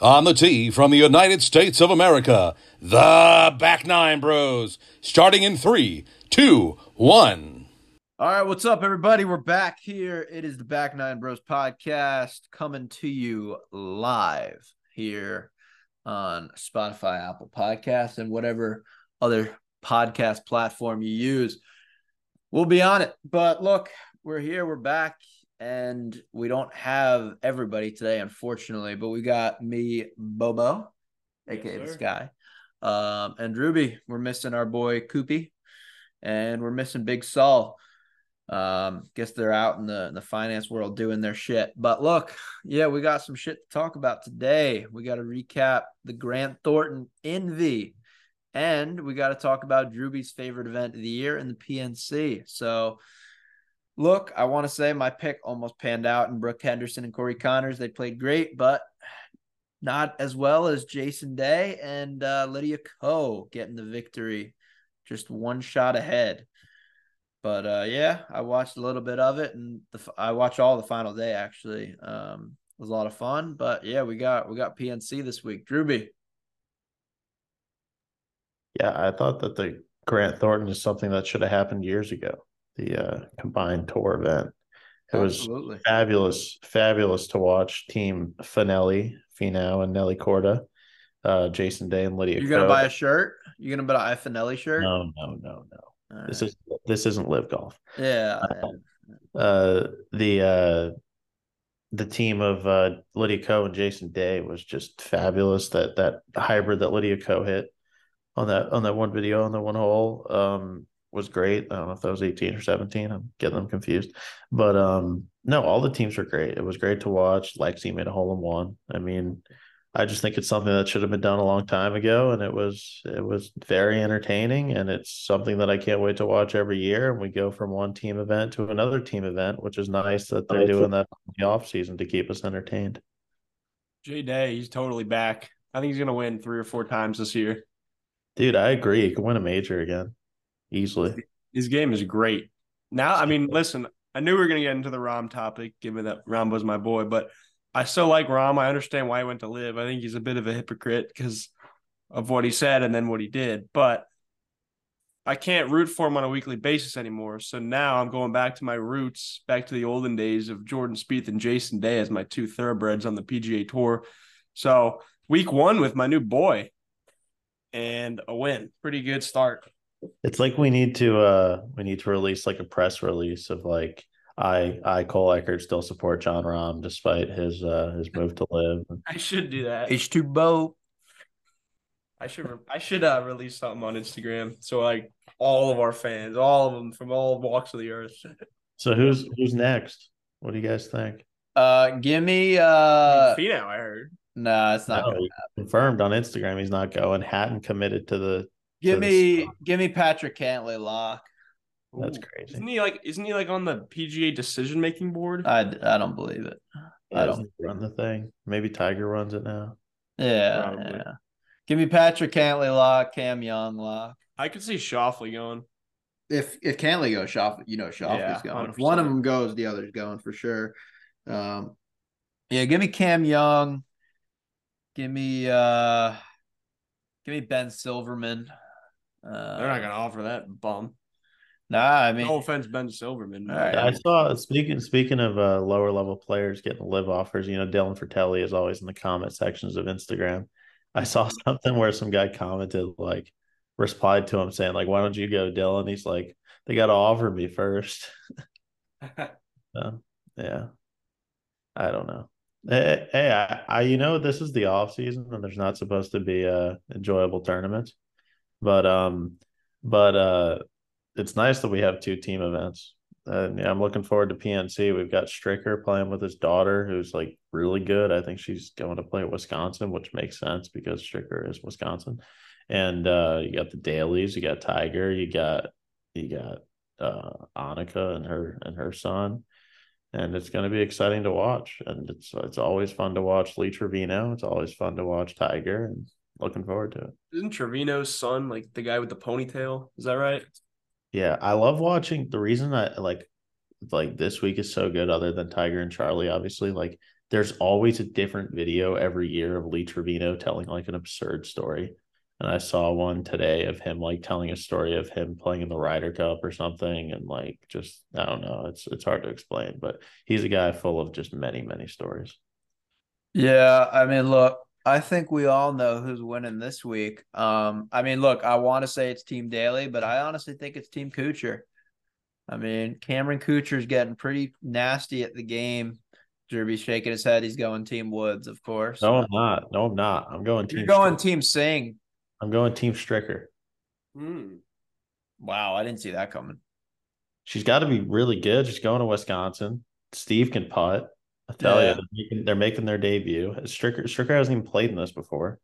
On the tee from the United States of America, the Back Nine Bros, starting in three, two, one. All right, what's up, everybody? We're back here. It is the Back Nine Bros podcast coming to you live here on Spotify, Apple Podcasts, and whatever other podcast platform you use. We'll be on it. But look, we're here, we're back, and we don't have everybody today, unfortunately, but we got me, Bobo, aka Yes, sir. Sky, um, and Ruby. We're missing our boy Koopy, and we're missing Big Saul. Um, guess they're out in the in the finance world doing their shit. But look, yeah, we got some shit to talk about today. We got to recap the Grant Thornton Envy, and we got to talk about Drewbie's favorite event of the year in the PNC. So, look, I want to say my pick almost panned out, and Brooke Henderson and Corey Conners they played great, but not as well as Jason Day and uh, Lydia Ko getting the victory, just one shot ahead. But uh, yeah, I watched a little bit of it, and the, I watched all the final day. Actually, um, it was a lot of fun. But yeah, we got we got PNC this week. Drewbie, Yeah, I thought that the Grant Thornton is something that should have happened years ago. The uh, combined tour event. It was fabulous, fabulous to watch. Team Finelli, Finau, and Nelly Korda, uh, Jason Day and Lydia. You're gonna Ko. buy a shirt? You're gonna buy a Finelli shirt? No, no, no, no. All This right. is this isn't live golf. yeah. yeah. Uh, the uh, the team of uh, Lydia Ko and Jason Day was just fabulous. That that hybrid that Lydia Ko hit on that on that one video on the one hole um, was great. I don't know if that was 18 or 17. I'm getting them confused. But um, no, all the teams were great. It was great to watch. Lexi made a hole in one. I mean, I just think it's something that should have been done a long time ago, and it was it was very entertaining, and it's something that I can't wait to watch every year. And we go from one team event to another team event, which is nice that they're doing that in the off season to keep us entertained. Jay Day, he's totally back. I think he's gonna win three or four times this year. Dude, I agree. He could win a major again easily. His game is great. Now, I mean, listen, I knew we were gonna get into the Rahm topic, given that Rahm was my boy, but I still like Rahm. I understand why he went to live. I think he's a bit of a hypocrite because of what he said and then what he did, but I can't root for him on a weekly basis anymore. So now I'm going back to my roots, back to the olden days of Jordan Spieth and Jason Day as my two thoroughbreds on the PGA Tour. So week one with my new boy and a win. Pretty good start. It's like we need to uh we need to release like a press release of like I I Cole Eckert still support Jon Rahm despite his uh his move to live. I should do that. H2 Bo. I should I should uh, release something on Instagram so like all of our fans, all of them from all walks of the earth. So who's who's next? What do you guys think? Uh, give me uh. Finau, I heard. No, it's not. No, confirmed on Instagram he's not going. Hatton committed to the Give me give me Patrick Cantlay lock. That's crazy. Isn't he like? Isn't he like on the PGA decision making board? I, I don't believe it. I don't. doesn't he run the thing. Maybe Tiger runs it now. Yeah, Probably. yeah. Give me Patrick Cantlay lock, Cam Young lock. I could see Schauffele going. If if Cantlay goes, Shoff, you know Schauffele's Yeah, going. If 100%. one of them goes, the other's going for sure. Um, yeah, give me Cam Young. Give me uh, give me Ben Silverman. Uh, They're not gonna offer that bum. Nah, I mean, No offense, Ben Silverman. All right. Yeah, I saw speaking speaking of uh, lower level players getting live offers. You know, Dylan Frittelli is always in the comment sections of Instagram. I saw something where some guy commented like replied to him saying like, "Why don't you go, Dylan?" He's like, "They got to offer me first. So, yeah, I don't know. Hey, hey, I, I, you know, this is the off season and there's not supposed to be uh enjoyable tournaments, but um, but uh, it's nice that we have two team events. Uh, yeah, I'm looking forward to PNC. We've got Stricker playing with his daughter, who's like really good. I think she's going to play at Wisconsin, which makes sense because Stricker is Wisconsin. And uh, you got the Dalys, you got Tiger, you got you got uh, Annika and her and her son, and it's going to be exciting to watch. And it's it's always fun to watch Lee Trevino. It's always fun to watch Tiger, and looking forward to it. Isn't Trevino's son like the guy with the ponytail? Is that right? Yeah, I love watching. The reason I like like this week is so good, other than Tiger and Charlie, obviously, like there's always a different video every year of Lee Trevino telling like an absurd story. And I saw one today of him like telling a story of him playing in the Ryder Cup or something, and like just I don't know, it's it's hard to explain, but he's a guy full of just many many stories. Yeah, I mean, look, I think we all know who's winning this week. Um, I mean, look, I want to say it's Team Daly, but I honestly think it's Team Kuchar. I mean, Cameron Kuchar's getting pretty nasty at the game. Drewbie's shaking his head. He's going Team Woods, of course. No, I'm not. No, I'm not. I'm going team. You're going Stricker. Team Singh. I'm going team Stricker. Hmm. Wow, I didn't see that coming. She's got to be really good. She's going to Wisconsin. Steve can putt. I tell Yeah. you, they're making, they're making their debut. Stricker Stricker hasn't even played in this before.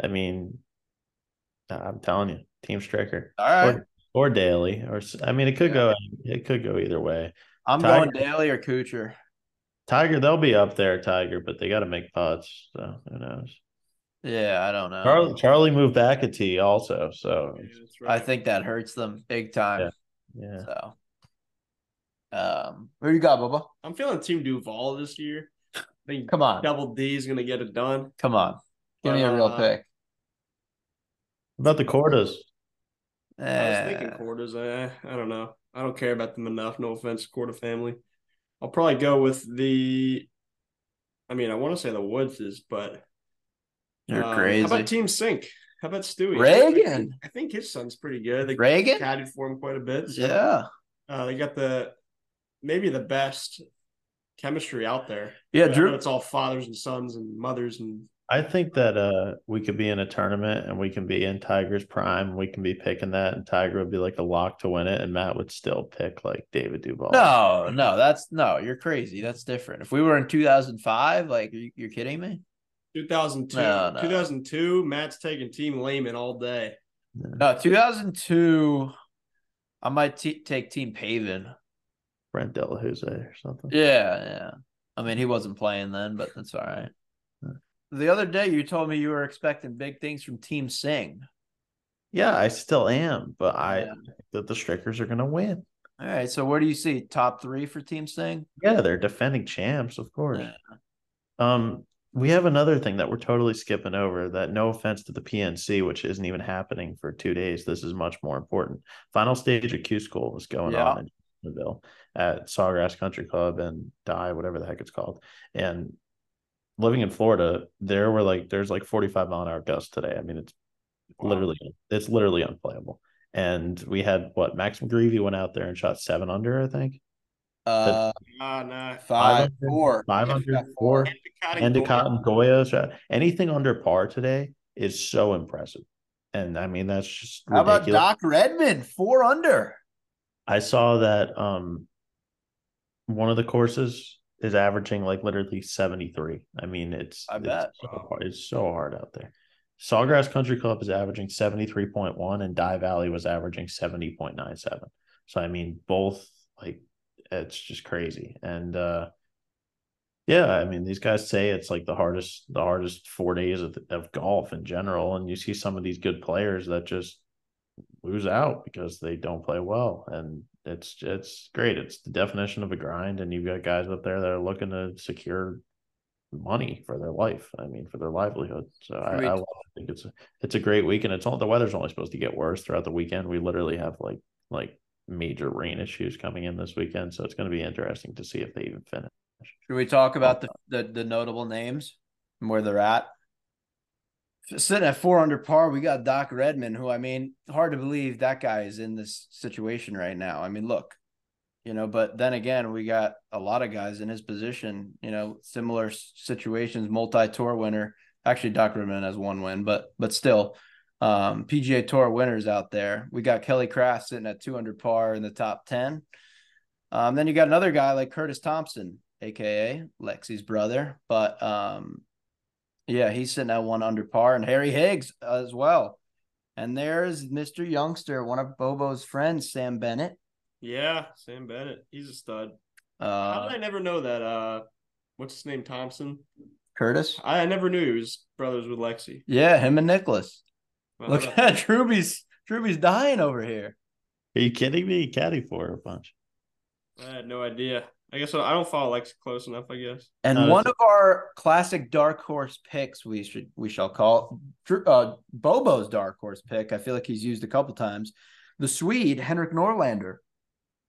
I mean, I'm telling you, Team Stricker All right. or, or Daly, or I mean, it could go it could go either way. I'm Tiger- going Daly or Kuchar. Tiger, they'll be up there, Tiger, but they got to make putts. So who knows? Yeah, I don't know. Charlie Charlie moved back a tee also, so Yeah, that's I think that hurts them big time. yeah. So, um, who you got, Bubba? I'm feeling Team Duval this year. I think Come on, Double D is gonna get it done. come on, give me a real Uh, pick. What about the Kordas? I was thinking Eh, quarters. I I don't know. I don't care about them enough. No offense, Korda family. I'll probably go with the. I mean, I want to say the Woodses, but You're um, crazy. How about Team Cink? How about Stewie? Reagan. I think his son's pretty good. They Reagan? caddied for him quite a bit. so, Yeah, uh, they got the maybe the best chemistry out there. yeah. I Drew. it's all fathers and sons and mothers and I think that uh we could be in a tournament and we can be in Tiger's prime. We can be picking that, and Tiger would be like a lock to win it, and Matt would still pick like David Duval. No, no, that's no. You're crazy. That's different. If we were in 2005, like, you, you're kidding me? 2002. No, no. 2002, Matt's taking Team Lehman all day. No, 2002. I might t- take Team Pavin. Brent Delahouze or something. Yeah, yeah. I mean, he wasn't playing then, but that's all right. Yeah. The other day, you told me you were expecting big things from Team Singh. Yeah, I still am, but I Yeah. think that the Strickers are going to win. All right. So, where do you see top three for Team Singh? Yeah, they're defending champs, of course. Yeah. Um, we have another thing that we're totally skipping over. That no offense to the PNC, which isn't even happening for two days. This is much more important. Final stage of Q School is going Yeah. on in Jacksonville at Sawgrass Country Club and Dye, whatever the heck it's called. And living in Florida, there were like there's like 45 mile an hour gusts today. I mean, it's Wow. literally it's literally unplayable. And we had what Max McGreevy went out there and shot seven under, I think. Uh, Ah, nah. five, 500, four. 500, Yeah. Endicott Endicott and Goya shot anything under par today is so impressive. And I mean that's just How about. Doc Redman? Four under. I saw that um one of the courses is averaging like literally 73. I mean it's I it's so hard, it's so hard out there. Sawgrass Country Club is averaging 73.1 and Dye Valley was averaging 70.97. So I mean both like it's just crazy. And uh yeah, I mean these guys say it's like the hardest the hardest 4 days of, of golf in general and you see some of these good players that just lose out because they don't play well. And it's it's great. It's the definition of a grind and you've got guys up there that are looking to secure money for their life i mean for their livelihood. So I, I think it's a, it's a great weekend. It's all the weather's only supposed to get worse throughout the weekend. We literally have like like major rain issues coming in this weekend. So it's going to be interesting to see if they even finish. Should we talk about the, uh, the, the notable names and where they're at? Sitting at four under par, we got Doc Redman, who I mean, hard to believe that guy is in this situation right now. I mean, look, you know, but then again, we got a lot of guys in his position, you know, similar situations, multi tour winner. Actually, Doc Redman has one win, but but still, um, PGA Tour winners out there. We got Kelly Kraft sitting at two under par in the top ten. Um, then you got another guy like Curtis Thompson, aka Lexi's brother, but um, yeah, he's sitting at one under par, and Harry Higgs as well. And there's Mr. Youngster, one of Bobo's friends, Sam Bennett. Yeah, Sam Bennett. He's a stud. Uh, How did I never know that? Uh, what's his name? Thompson. Curtis. I, I never knew he was brothers with Lexi. Yeah, him and Nicholas. Well, Look how about- at Drewbie's. Drewbie's dying over here. are you kidding me caddy for a bunch I had no idea. I guess I don't follow Lex close enough. I guess. And No, one that's- of our classic dark horse picks, we should we shall call uh, Bobo's dark horse pick. I feel like he's used a couple times. The Swede Henrik Norlander,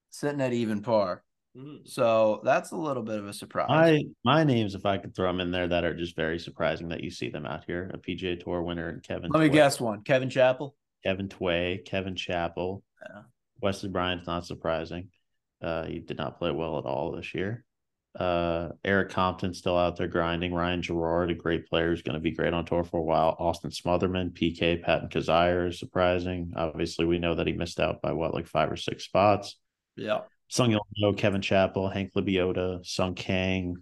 sitting at even par. Mhm. So that's a little bit of a surprise. My my names, if I could throw them in there, that are just very surprising that you see them out here. A PGA Tour winner and Kevin. Let me guess one. Kevin Chappell. Kevin Tway, Kevin Chappell, Yeah. Wesley Bryant's not surprising. Uh, he did not play well at all this year. Uh, Erik Compton still out there grinding. Ryan Gerard, a great player, is going to be great on tour for a while. Austin Smotherman, PK, Patton Kizzire is surprising. Obviously, we know that he missed out by what, like five or six spots. Yeah. Sung Yul Kevin Chappell, Hank Lebioda, Sung Kang,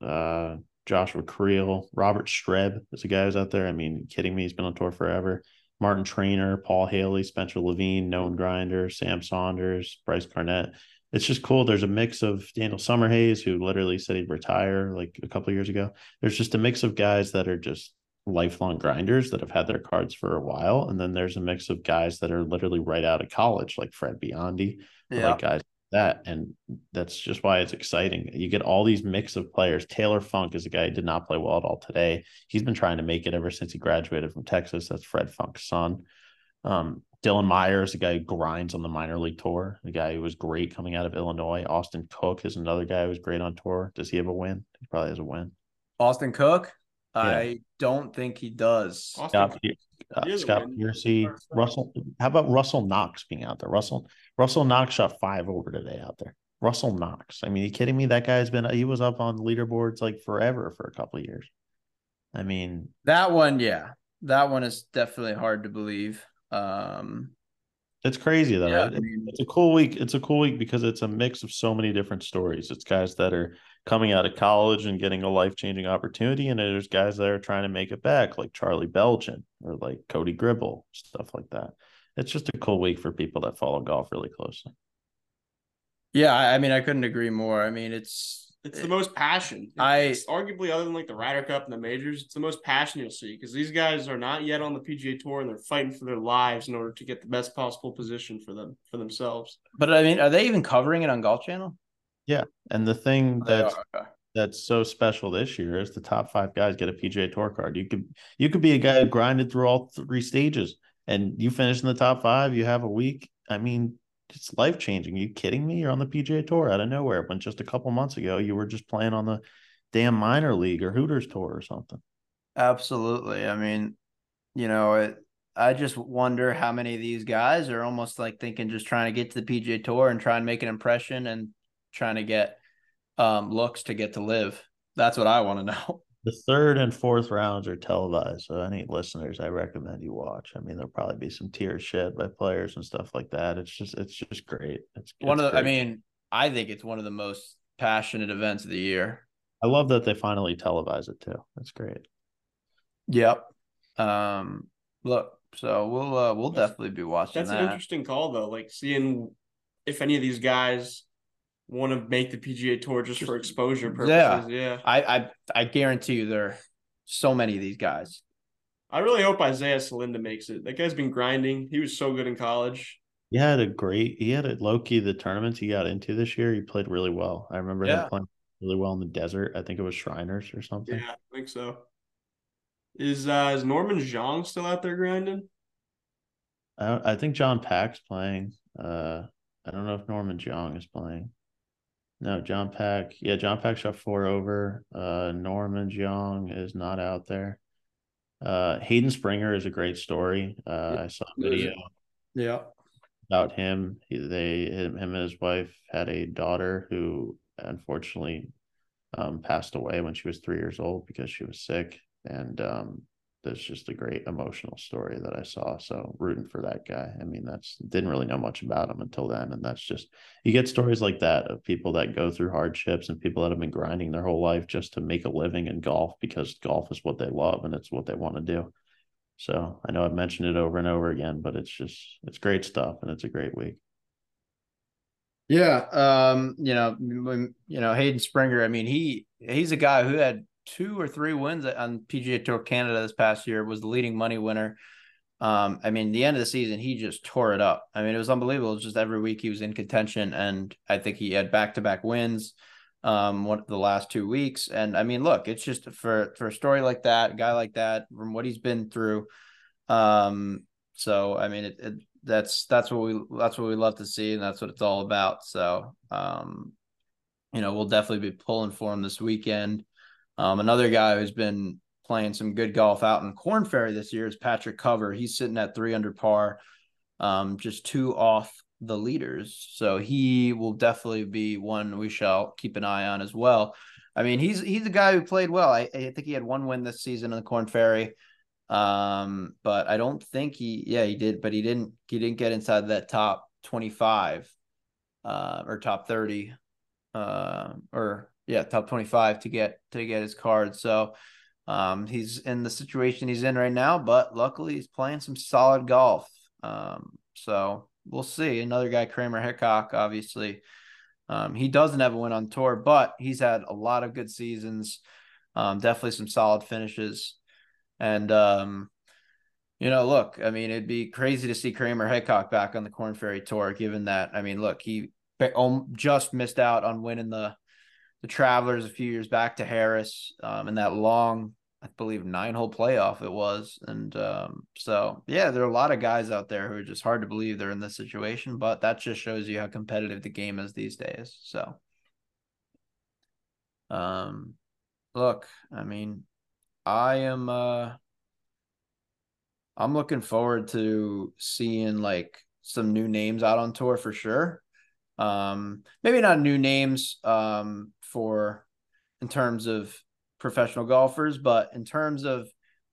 uh, Joshua Creel, Robert Streb is a guy who's out there. I mean, kidding me? He's been on tour forever. Martin Trainer, Paul Haley, Spencer Levin, Known Grinder, Sam Saunders, Brice Garnett. It's just cool. There's a mix of Daniel Summerhays, who literally said he'd retire like a couple of years ago. There's just a mix of guys that are just lifelong grinders that have had their cards for a while. And then there's a mix of guys that are literally right out of college, like Fred Biondi, Yeah. like guys like that. And that's just why it's exciting. You get all these mix of players. Taylor Funk is a guy who did not play well at all today. He's been trying to make it ever since he graduated from Texas. That's Fred Funk's son. Um, Dylan Myers, a guy who grinds on the minor league tour, the guy who was great coming out of Illinois. Austin Cook is another guy who was great on tour. Does he have a win? He probably has a win. Austin Cook. I don't think he does. Austin Scott, Cook- uh, he has a Scott. Piercy, Russell. How about Russell Knox being out there? Russell Russell Knox shot five over today out there. Russell Knox. I mean, you kidding me? That guy's been he was up on leaderboards like forever for a couple of years. I mean, That one, yeah. That one is definitely hard to believe. Um it's crazy though. yeah. I mean, It's a cool week. It's a cool week because it's a mix of so many different stories. It's guys that are coming out of college and getting a life changing opportunity, and there's guys that are trying to make it back, like Charlie Beljan or like Cody Gribble, stuff like that. It's just a cool week for people that follow golf really closely. yeah, I I mean I couldn't agree more. I mean it's It's eh, the most passion. I- It's arguably other than like the Ryder Cup and the majors, it's the most passion you'll see because these guys are not yet on the PGA Tour and they're fighting for their lives in order to get the best possible position for them for themselves. but I mean, are they even covering it on Golf Channel? Yeah, and the thing oh, They that's okay. that's so special this year is the top five guys get a PGA Tour card. You could you could be a guy who grinded through all three stages, and you finish in the top five. You have a week. I mean, it's life changing. you kidding me? You're on the PGA Tour out of nowhere. When just a couple months ago you were just playing on the damn minor league or Hooters tour or something. Absolutely. I mean, you know, it I just wonder how many of these guys are almost like thinking just trying to get to the PGA Tour and try and make an impression and trying to get um looks to get to live. That's what I want to know. The third and fourth rounds are televised, so any listeners, I recommend you watch. I mean, there'll probably be some tears shed by players and stuff like that. It's just, it's just great. It's One it's of the, I mean, I think it's one of the most passionate events of the year. I love that they finally televise it too. That's great. Yep. Um look, so we'll uh we'll That's- definitely be watching That's an interesting call though, like seeing if any of these guys want to make the PGA Tour just, for exposure purposes. Yeah. yeah. I I I guarantee you there are so many of these guys. I really hope Isaiah Salinda makes it. That guy's been grinding. He was so good in college. He had a great. He had a low key the tournaments he got into this year. He played really well. I remember Yeah. him playing really well in the desert. I think it was Shriners or something. Yeah, I think so. Is uh is Norman Xiong still out there grinding? I, I think John Pak's playing. Uh, I don't know if Norman Xiong is playing. No, John Pak. Yeah, John Pak shot four over. Uh, Norman Xiong is not out there. Uh, Hayden Springer is a great story. Uh, I saw a video Yeah. about him. He, they him, him and his wife had a daughter who unfortunately um, passed away when she was three years old because she was sick. And um, that's just a great emotional story that I saw. So rooting for that guy. I mean, that's didn't really know much about him until then. And that's just you get stories like that of people that go through hardships and people that have been grinding their whole life just to make a living in golf because golf is what they love and it's what they want to do. So I know I've mentioned it over and over again, but it's just it's great stuff and it's a great week. Yeah, um, you know, when, you know Hayden Springer. I mean, he he's a guy who had two or three wins on PGA Tour Canada this past year. Was the leading money winner. Um, I mean, the end of the season, he just tore it up. I mean, it was unbelievable. It was just every week he was in contention, and I think he had back to back wins. um what the last two weeks. And I mean, look, it's just for for a story like that, a guy like that, from what he's been through. Um, so I mean, it, it that's that's what we that's what we love to see, and that's what it's all about. So um, you know, we'll definitely be pulling for him this weekend. Um, another guy who's been playing some good golf out in Korn Ferry this year is Patrick Cover. He's sitting at three under par, um, just two off the leaders. So he will definitely be one we shall keep an eye on as well. I mean, he's he's a guy who played well. I, I think he had one win this season in the Korn Ferry. Um, but I don't think he yeah, he did, but he didn't he didn't get inside that top 25 uh or top 30 uh or yeah, top 25 to get to get his card. So um he's in the situation he's in right now, but luckily he's playing some solid golf. Um so we'll see. Another guy, Kramer Hickok, obviously. Um, he doesn't have a win on tour, but he's had a lot of good seasons. Um, definitely some solid finishes. And um, you know, look, I mean, it'd be crazy to see Kramer Hickok back on the Korn Ferry Tour, given that, I mean, look, he just missed out on winning the the Travelers a few years back to Harris um, in that long I believe nine hole playoff it was. And um, so, yeah, there are a lot of guys out there who are just hard to believe they're in this situation, but that just shows you how competitive the game is these days. So, um, look, I mean, I am, uh, I'm looking forward to seeing like some new names out on tour for sure. Um, maybe not new names, um, for in terms of professional golfers, but in terms of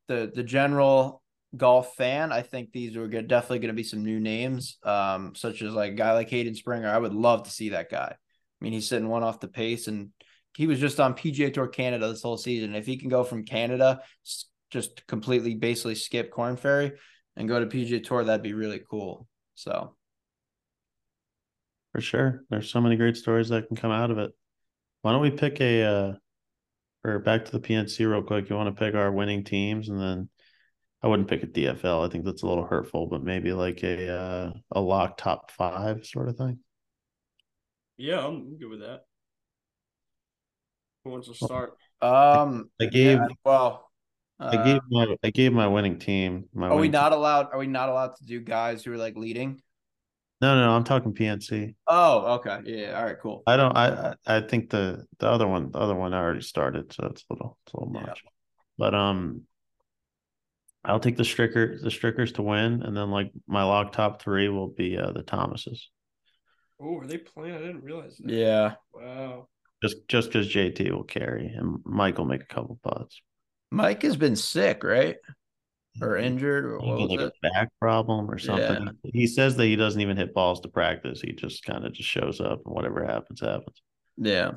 the the general golf fan, I think these are good, definitely going to be some new names, um, such as like a guy like Hayden Springer. I would love to see that guy. I mean, he's sitting one off the pace, and he was just on PGA Tour Canada this whole season. If he can go from Canada, just completely basically skip Korn Ferry and go to PGA Tour, that'd be really cool. So, for sure, there's so many great stories that can come out of it. Why don't we pick a uh, or back to the PNC real quick. You want to pick our winning teams, and then I wouldn't pick a DFL. I think that's a little hurtful, but maybe like a uh, a lock top five sort of thing. Yeah, I'm good with that. Who wants to start? Um, I gave yeah, well. Uh, I gave my I gave my winning team. My are winning we not team. allowed? Are we not allowed to do guys who are like leading? No, no, no, I'm talking PNC. Oh, okay. Yeah. All right. Cool. I don't. I I think the the other one, the other one, I already started, so it's a little, it's a little Yeah. much. But um, I'll take the Stricker, the Strickers to win, and then like my lock top three will be uh, the Thomases, Oh, are they playing? I didn't realize that. Yeah. Wow. just just because JT will carry and Mike will make a couple putts. Mike has been sick, right? Or injured, or what was like it? a back problem or something. He says that he doesn't even hit balls to practice. He just kind of just shows up and whatever happens, happens. Yeah.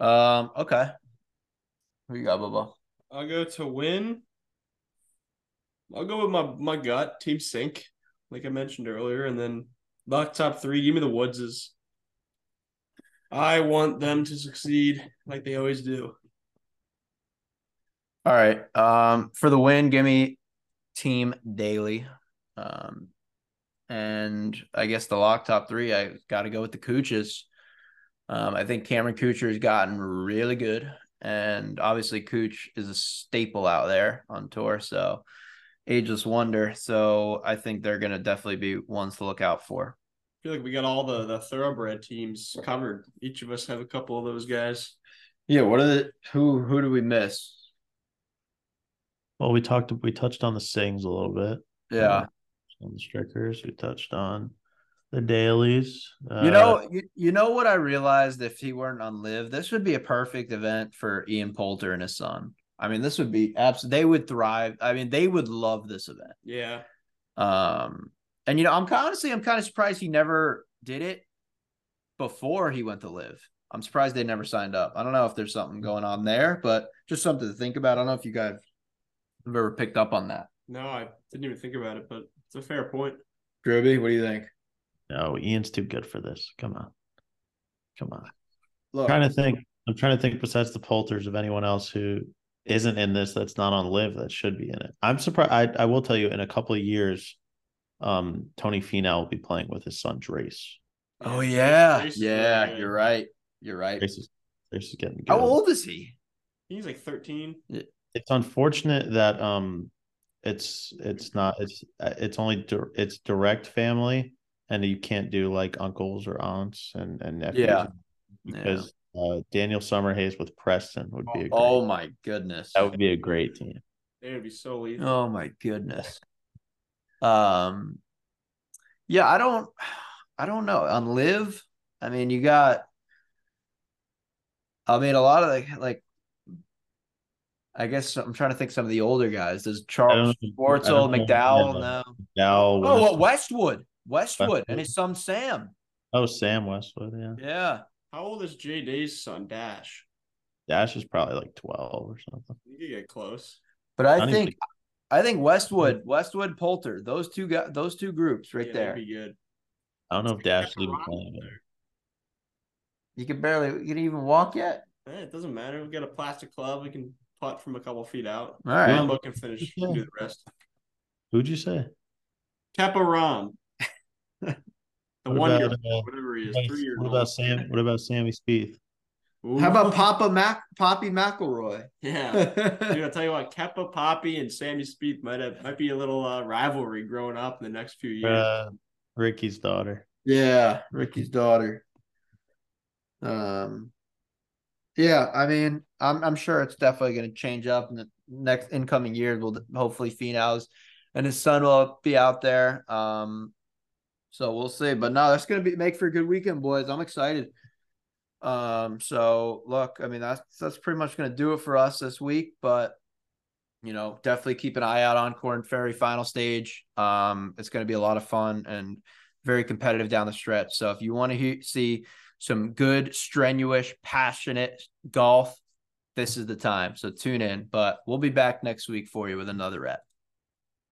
Um. Okay. Who you got, Bubba? I'll go to win. I'll go with my my gut, Team Sync, like I mentioned earlier, and then lock top three. Give me the Woodses. I want them to succeed like they always do. All right. Um. For the win, give me Team Daly. Um. And I guess the lock top three, I got to go with the Cooches. Um, I think Cameron Kuchar has gotten really good, and obviously Cooch is a staple out there on tour. So, ageless wonder. So I think they're gonna definitely be ones to look out for. I feel like we got all the the thoroughbred teams covered. Each of us have a couple of those guys. Yeah. What are the who who do we miss? Well, we talked, we touched on the Singhs a little bit. Yeah. on the Strickers, We touched on the Dalys. Uh, You know, you, you know what I realized if he weren't on live, this would be a perfect event for Ian Poulter and his son. I mean, this would be absolutely they would thrive. I mean, they would love this event. Yeah. Um, and you know, I'm honestly, I'm kind of surprised he never did it before he went to live. I'm surprised they never signed up. I don't know if there's something going on there, but just something to think about. I don't know if you guys have ever picked up on that. No, I didn't even think about it, but it's a fair point. Drewbie, what do you think? no, Ian's too good for this. Come on, come on. Look, trying to think. I'm trying to think besides the Poulters of anyone else who isn't in this that's not on live that should be in it. I'm surprised. I, I will tell you in a couple of years, um, Tony Finau will be playing with his son Drace. Oh yeah, Trace is yeah, really you're right. You're right. Race is, race is getting good. How old is he? He's like 13. It's unfortunate that um, it's it's not it's uh, it's only dir- it's direct family, and you can't do like uncles or aunts and and nephews. Yeah. because uh, Daniel Summerhays with Preston would be a great, Oh my goodness. that would be a great team. It would be so easy. Oh my goodness. Um yeah, I don't I don't know. On live, I mean you got I mean a lot of the like I guess I'm trying to think some of the older guys. Does Charles I Schwartzel. McDowell, Yeah. no. Now, Oh, what Westwood. Westwood and his son Sam. oh Sam Westwood, yeah. Yeah. How old is Jay Day's son, Dash? Dash is probably like twelve or something. You could get close. But I don't even think I think Westwood, Westwood, Poulter, those two guys, those two groups right Yeah, there. That'd be good. I don't know if Dash is Pepper even playing. there. You can barely you can even walk yet. Eh, it doesn't matter. We got a plastic club. We can putt from a couple feet out. All right. Rambo can finish Yeah. do the rest. Who'd you say? Kepa Rahm. the What one year, about, uh, whatever he is, What three years about old. Sam? What about Sammy Spieth? Ooh. How about Papa Mac Poppy McElroy? Yeah. Dude, I'll tell you what, Keppa Poppy and Sammy Spieth might have might be a little uh, rivalry growing up in the next few years. Uh, Ricky's daughter. yeah, Ricky's daughter. Um yeah, I mean, I'm I'm sure it's definitely going to change up in the next incoming years. Will hopefully Finau's and his son will be out there. Um, so we'll see. But no, that's going to be make for a good weekend, boys. I'm excited. Um, so look, I mean, that's that's pretty much going to do it for us this week. But you know, definitely keep an eye out on Korn Ferry final stage. Um, it's going to be a lot of fun and very competitive down the stretch. So if you want to he- see some good, strenuous, passionate golf, this is the time. So tune in. But we'll be back next week for you with another rep.